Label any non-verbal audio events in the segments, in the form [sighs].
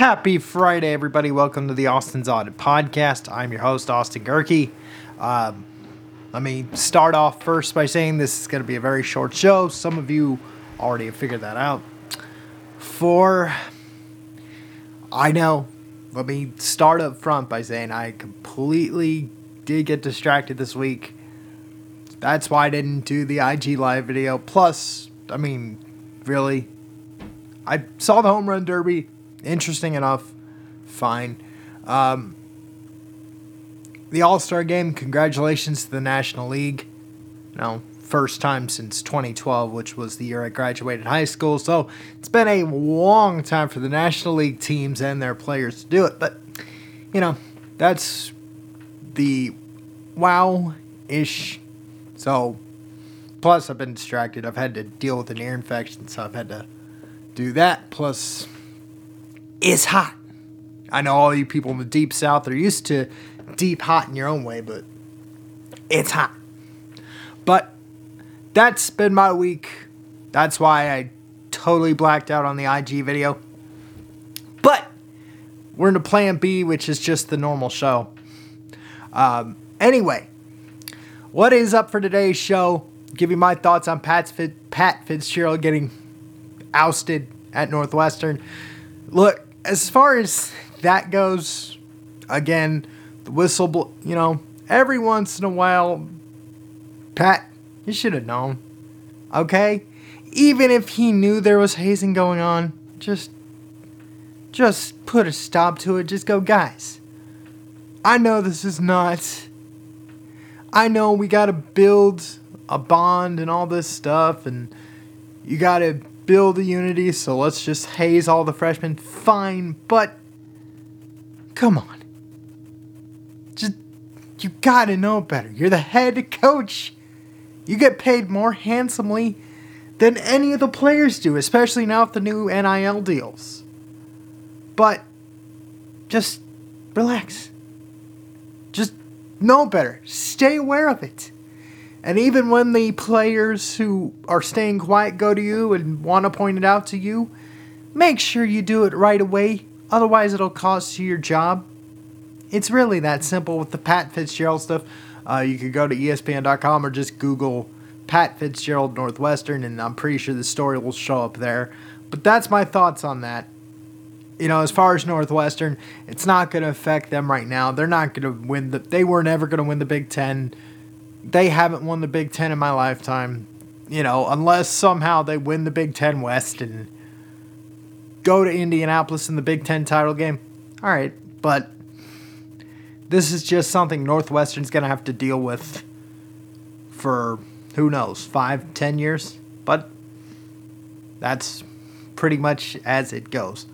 Happy Friday, everybody. Welcome to the Austin's Audit Podcast. I'm your host, Austin Gehrke. Um, let me start off first by saying this is going to be a very short show. Some of you already have figured that out. For, I know, let me start up front by saying I completely did get distracted this week. That's why I didn't do the IG live video. Plus, I mean, really, I saw the home run derby. Interesting enough. Fine. Um, the All Star game, congratulations to the National League. Know, first time since 2012, which was the year I graduated high school. So it's been a long time for the National League teams and their players to do it. But, you know, that's the wow ish. So, plus, I've been distracted. I've had to deal with an ear infection, so I've had to do that. Plus, it's hot. I know all you people in the deep south are used to deep hot in your own way, but it's hot. But that's been my week. That's why I totally blacked out on the IG video. But we're into Plan B, which is just the normal show. Um, anyway, what is up for today's show? Give you my thoughts on Pat's Pat Fitzgerald getting ousted at Northwestern. Look, as far as that goes, again, the whistle, bl- you know, every once in a while, Pat, you should have known. Okay? Even if he knew there was hazing going on, just just put a stop to it. Just go, guys. I know this is not I know we got to build a bond and all this stuff and you got to build the unity, so let's just haze all the freshmen. Fine, but come on. Just you got to know better. You're the head coach. You get paid more handsomely than any of the players do, especially now with the new NIL deals. But just relax. Just know better. Stay aware of it. And even when the players who are staying quiet go to you and want to point it out to you, make sure you do it right away. Otherwise, it'll cost you your job. It's really that simple with the Pat Fitzgerald stuff. Uh, you could go to ESPN.com or just Google Pat Fitzgerald Northwestern, and I'm pretty sure the story will show up there. But that's my thoughts on that. You know, as far as Northwestern, it's not going to affect them right now. They're not going to win the. They were never going to win the Big Ten they haven't won the Big Ten in my lifetime. You know, unless somehow they win the Big Ten West and go to Indianapolis in the Big Ten title game. All right, but this is just something Northwestern's going to have to deal with for who knows, five, ten years. But that's pretty much as it goes.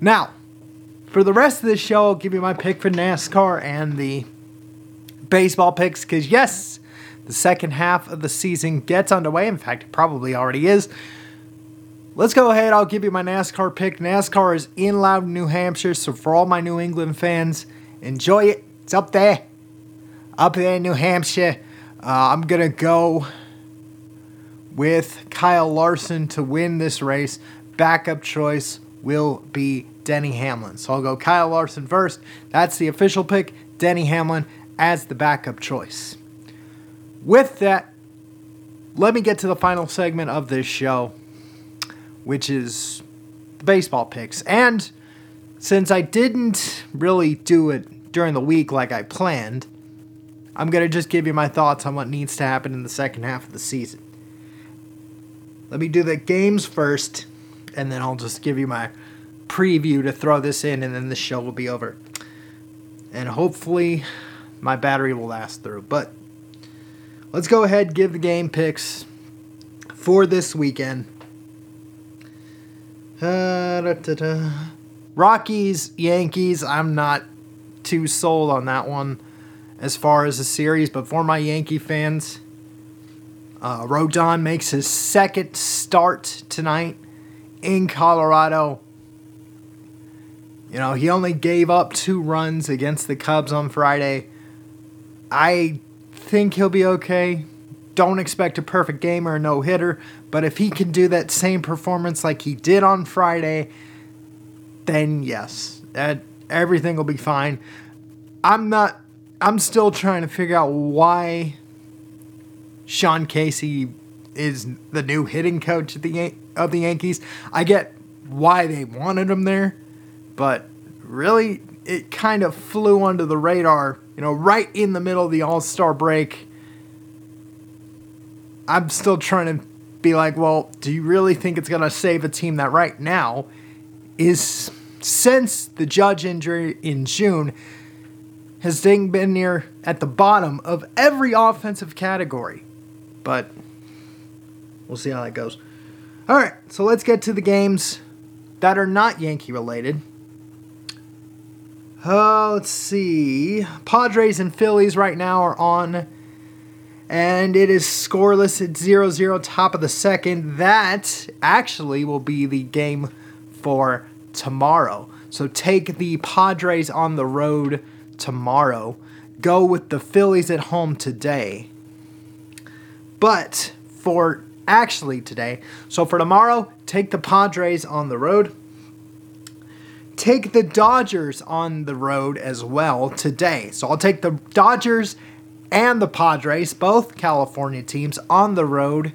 Now, for the rest of the show, I'll give you my pick for NASCAR and the baseball picks because, yes, the second half of the season gets underway. In fact, it probably already is. Let's go ahead. I'll give you my NASCAR pick. NASCAR is in Loudon, New Hampshire. So, for all my New England fans, enjoy it. It's up there, up there in New Hampshire. Uh, I'm to go with Kyle Larson to win this race. Backup choice will be Denny Hamlin. So I'll go Kyle Larson first. That's the official pick. Denny Hamlin as the backup choice. With that, let me get to the final segment of this show, which is the baseball picks. And since I didn't really do it during the week like I planned, I'm going to just give you my thoughts on what needs to happen in the second half of the season. Let me do the games first, and then I'll just give you my preview to throw this in, and then the show will be over. And hopefully, my battery will last through. But let's go ahead give the game picks for this weekend. Uh, Rockies, Yankees. I'm not too sold on that one as far as the series, but for my Yankee fans, uh, Rodon makes his second start tonight in Colorado. You know, he only gave up two runs against the Cubs on Friday. I think he'll be okay. Don't expect a perfect game or a no hitter, but if he can do that same performance like he did on Friday, then yes, that everything will be fine. I'm not. I'm still trying to figure out why Sean Casey is the new hitting coach of the Yan- of the Yankees. I get why they wanted him there, but really, it kind of flew under the radar. You know, right in the middle of the All Star break. I'm still trying to be like, well, do you really think it's going to save a team that right now is since the Judge injury in June has been near at the bottom of every offensive category. But we'll see how that goes. All right, so let's get to the games that are not Yankee related. Uh, let's see. Padres and Phillies right now are on, and it is scoreless at 0 0, top of the second. That actually will be the game for tomorrow. So take the Padres on the road tomorrow. Go with the Phillies at home today. But for actually today, so for tomorrow, take the Padres on the road. Take the Dodgers on the road as well today. So I'll take the Dodgers and the Padres, both California teams, on the road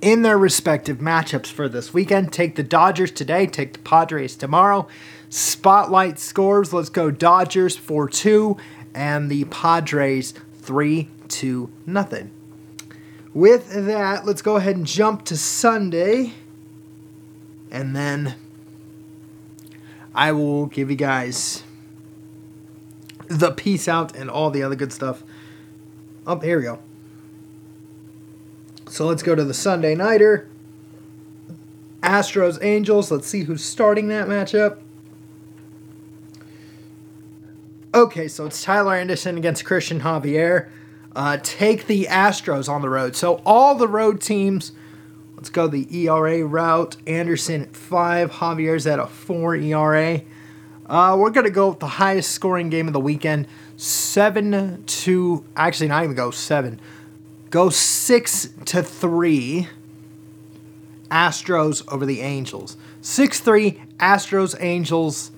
in their respective matchups for this weekend. Take the Dodgers today, take the Padres tomorrow. Spotlight scores, let's go Dodgers 4 2 and the Padres 3 2 nothing. With that, let's go ahead and jump to Sunday. And then I will give you guys the peace out and all the other good stuff. Oh, here we go. So let's go to the Sunday Nighter. Astros Angels. Let's see who's starting that matchup. Okay, so it's Tyler Anderson against Cristian Javier. Uh, take the Astros on the road. So all the road teams, let's go the ERA route. Anderson at 5, Javier's at a 4 ERA. Uh, we're going to go with the highest scoring game of the weekend. 7 to, actually, not even go 7 go six to three. Astros over the Angels. 6 3 Astros Angels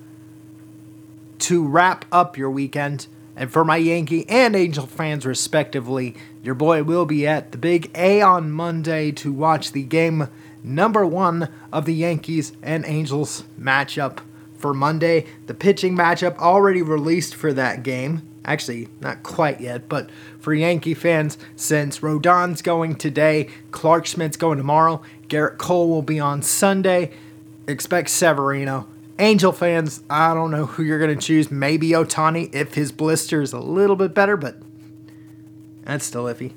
to wrap up your weekend. And for my Yankee and Angel fans, respectively, your boy will be at the Big A on Monday to watch the game number one of the Yankees and Angels matchup for Monday. The pitching matchup already released for that game. Actually, not quite yet, but for Yankee fans, since Rodon's going today, Clarke Schmidt's going tomorrow, Gerrit Cole will be on Sunday. Expect Severino. Angel fans, I don't know who you're going to choose. Maybe Ohtani if his blister is a little bit better, but that's still iffy.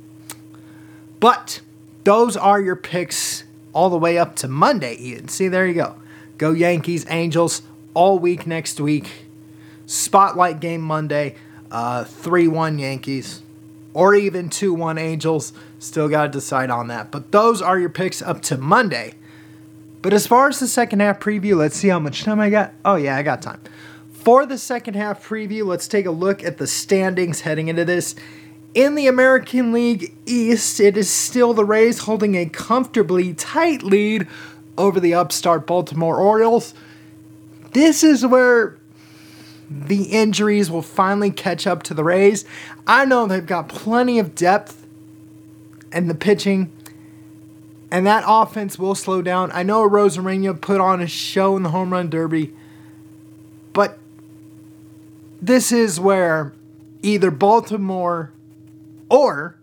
But those are your picks all the way up to Monday, Ian. See, there you go. Go Yankees, Angels all week next week. Spotlight game Monday uh, 3 1 Yankees, or even 2 1 Angels. Still got to decide on that. But those are your picks up to Monday. But as far as the second half preview, let's see how much time I got. Oh, yeah, I got time. For the second half preview, let's take a look at the standings heading into this. In the American League East, it is still the Rays holding a comfortably tight lead over the upstart Baltimore Orioles. This is where the injuries will finally catch up to the Rays. I know they've got plenty of depth and the pitching, and that offense will slow down. I know Arozarena put on a show in the home run derby, but this is where either Baltimore or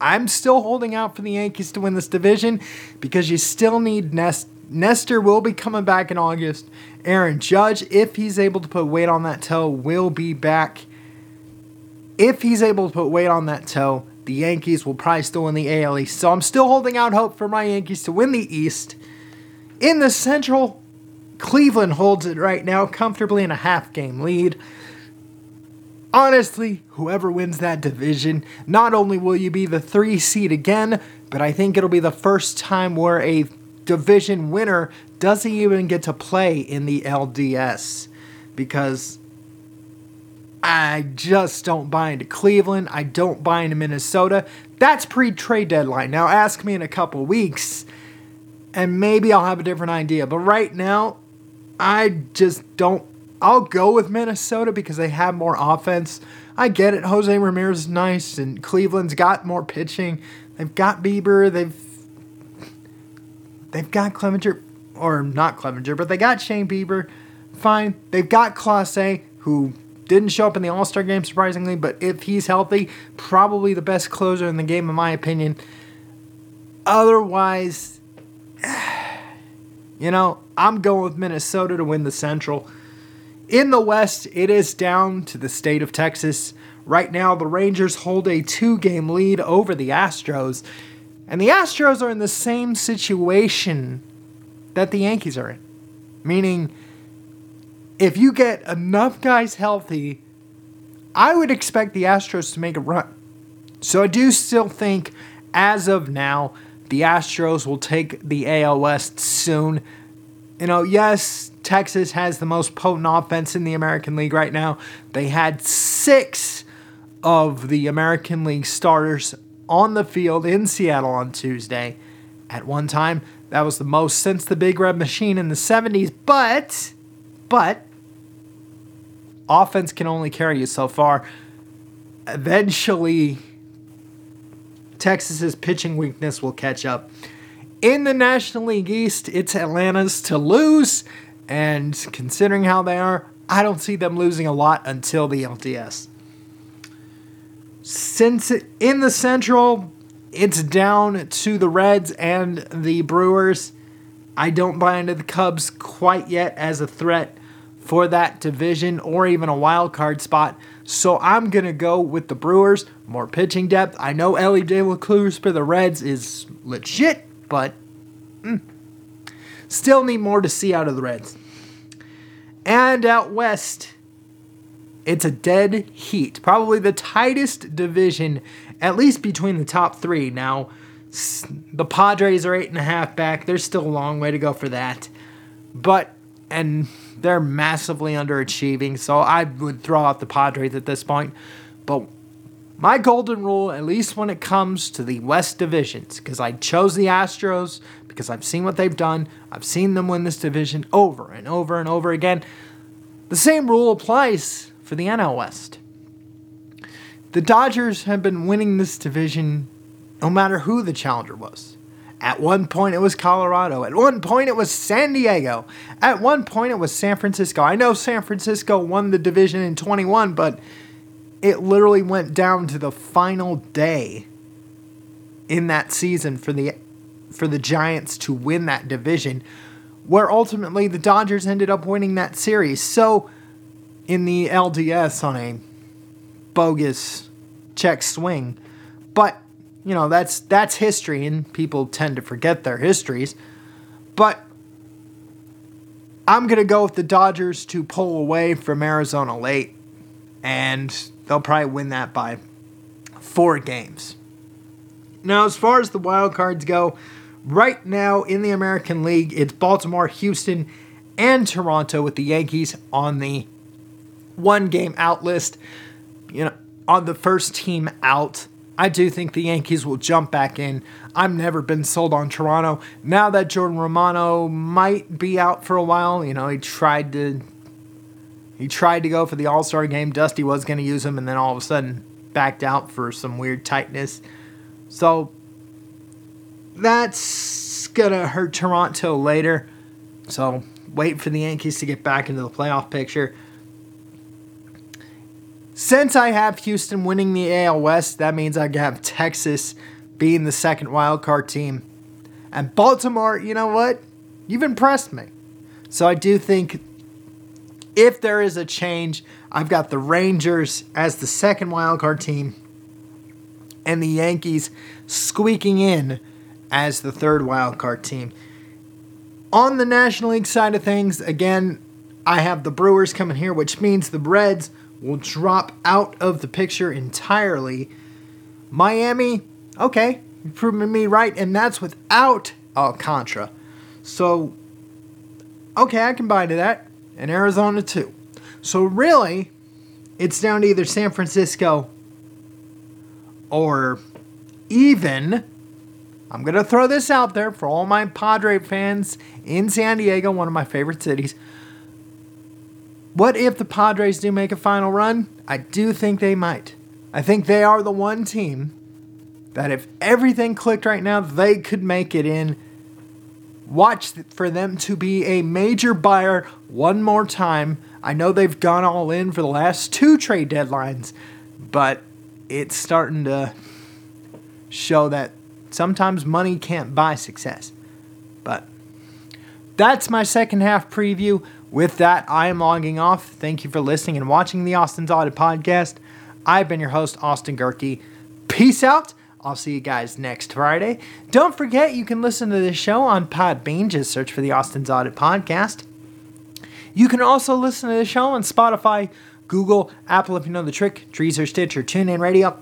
I'm still holding out for the Yankees to win this division because you still need Nest. Nestor will be coming back in August, Aaron Judge, if he's able to put weight on that toe, will be back. If he's able to put weight on that toe, the Yankees will probably still win the AL East. So I'm still holding out hope for my Yankees to win the East. In the Central, Cleveland holds it right now, comfortably in a half game lead. Honestly, whoever wins that division, not only will you be the three seed again, but I think it'll be the first time where a division winner doesn't even get to play in the LDS because I just don't buy into Cleveland. I don't buy into Minnesota. That's pre trade deadline. Now, ask me in a couple weeks, and maybe I'll have a different idea. But right now, I just don't. I'll go with Minnesota because they have more offense. I get it. Jose Ramirez is nice, and Cleveland's got more pitching. They've got Bieber. They've they've got Clevinger, or not Clevinger, but they got Shane Bieber. Fine. They've got Clase, who didn't show up in the All Star game surprisingly, but if he's healthy, probably the best closer in the game, in my opinion. Otherwise, [sighs] you know, I'm going with Minnesota to win the Central. In the West, it is down to the state of Texas. Right now, the Rangers hold a two game lead over the Astros. And the Astros are in the same situation that the Yankees are in. Meaning, if you get enough guys healthy, I would expect the Astros to make a run. So I do still think, as of now, the Astros will take the AL West soon. You know, yes, Texas has the most potent offense in the American League right now. They had six of the American League starters on the field in Seattle on Tuesday. At one time, that was the most since the Big Red Machine in the 70s, but but offense can only carry you so far. Eventually Texas's pitching weakness will catch up. In the National League East, it's Atlanta's to lose, and considering how they are, I don't see them losing a lot until the LDS. Since in the Central, it's down to the Reds and the Brewers. I don't buy into the Cubs quite yet as a threat for that division or even a wild card spot. So I'm going to go with the Brewers. More pitching depth. I know Elly De La Cruz for the Reds is legit, but mm, still need more to see out of the Reds. And out west, it's a dead heat. Probably the tightest division, at least between the top three. Now, the Padres are eight and a half back. There's still a long way to go for that. But, and they're massively underachieving, so I would throw out the Padres at this point. But my golden rule, at least when it comes to the West divisions, because I chose the Astros, because I've seen what they've done, I've seen them win this division over and over and over again. The same rule applies for the NL West. The Dodgers have been winning this division no matter who the challenger was. At one point, it was Colorado. At one point, it was San Diego. At one point, it was San Francisco. I know San Francisco won the division in 21, but it literally went down to the final day in that season for the for the Giants to win that division, where ultimately the Dodgers ended up winning that series. So, in the LDS on a bogus check swing, but you know that's that's history, and people tend to forget their histories. But I'm gonna go with the Dodgers to pull away from Arizona late, and they'll probably win that by four games. Now, as far as the wild cards go, right now in the American League, it's Baltimore, Houston, and Toronto with the Yankees on the one game out list. You know, on the first team out. I do think the Yankees will jump back in. I've never been sold on Toronto. Now that Jordan Romano might be out for a while, you know, he tried to he tried to go for the All-Star game. Dusty was going to use him and then all of a sudden backed out for some weird tightness. So that's going to hurt Toronto later. So wait for the Yankees to get back into the playoff picture. Since I have Houston winning the AL West, that means I have Texas being the second wild card team. And Baltimore, you know what? You've impressed me. So I do think if there is a change, I've got the Rangers as the second wild card team and the Yankees squeaking in as the third wild card team. On the National League side of things, again, I have the Brewers coming here, which means the Reds will drop out of the picture entirely. Miami, okay, you're proving me right, and that's without Alcantara. So, okay, I can buy to that. And Arizona, too. So, really, it's down to either San Francisco or even, I'm going to throw this out there for all my Padre fans in San Diego, one of my favorite cities. What if the Padres do make a final run? I do think they might. I think they are the one team that if everything clicked right now, they could make it in. Watch for them to be a major buyer one more time. I know they've gone all in for the last two trade deadlines, but it's starting to show that sometimes money can't buy success. But that's my second half preview. With that, I am logging off. Thank you for listening and watching the Austin's Audit Podcast. I've been your host, Austin Gehrke. Peace out. I'll see you guys next Friday. Don't forget, you can listen to this show on Podbean. Just search for the Austin's Audit Podcast. You can also listen to the show on Spotify, Google, Apple if you know the trick, Deezer, Stitcher, TuneIn Radio,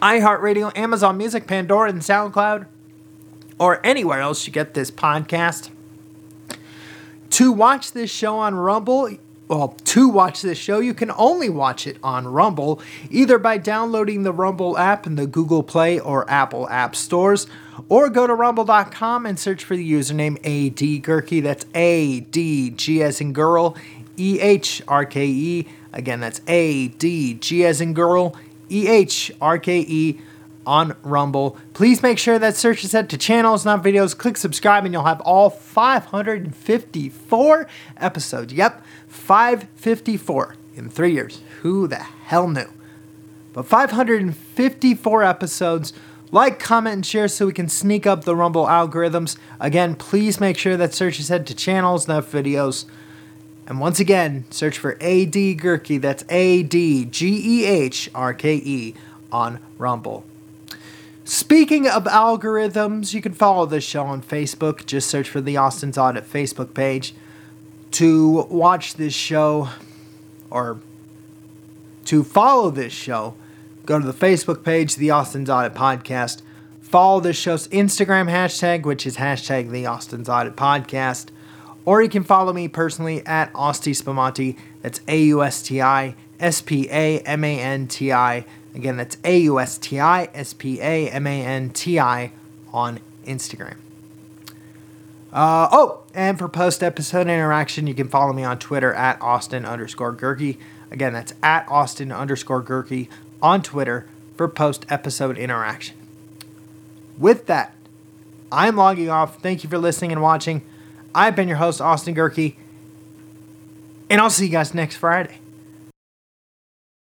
iHeartRadio, Amazon Music, Pandora, and SoundCloud, or anywhere else you get this podcast. To watch this show on Rumble, well, to watch this show, you can only watch it on Rumble, either by downloading the Rumble app in the Google Play or Apple App Stores, or go to rumble.com and search for the username AD That's A D G as in girl, E H R K E. Again, that's A D G as in girl, E H R K E on Rumble. Please make sure that search is set to channels, not videos. Click subscribe, and you'll have all 554 episodes. Yep, 554 in three years. Who the hell knew? But 554 episodes. Like, comment, and share so we can sneak up the Rumble algorithms. Again, please make sure that search is set to channels, not videos. And once again, search for AD Gehrke. That's A D G E H R K E on Rumble. Speaking of algorithms, you can follow this show on Facebook. Just search for the Austin's Audit Facebook page. To watch this show or to follow this show, go to the Facebook page, the Austin's Audit Podcast. Follow this show's Instagram hashtag, which is hashtag the Austin's Audit Podcast. Or you can follow me personally at Austi Spamanti. That's A U S T I S P A M A N T I. Again, that's A U S T I S P A M A N T I on Instagram. Uh, oh, and for post episode interaction, you can follow me on Twitter at Austin underscore Gehrke. Again, that's at Austin underscore Gehrke on Twitter for post episode interaction. With that, I'm logging off. Thank you for listening and watching. I've been your host, Austin Gehrke, and I'll see you guys next Friday.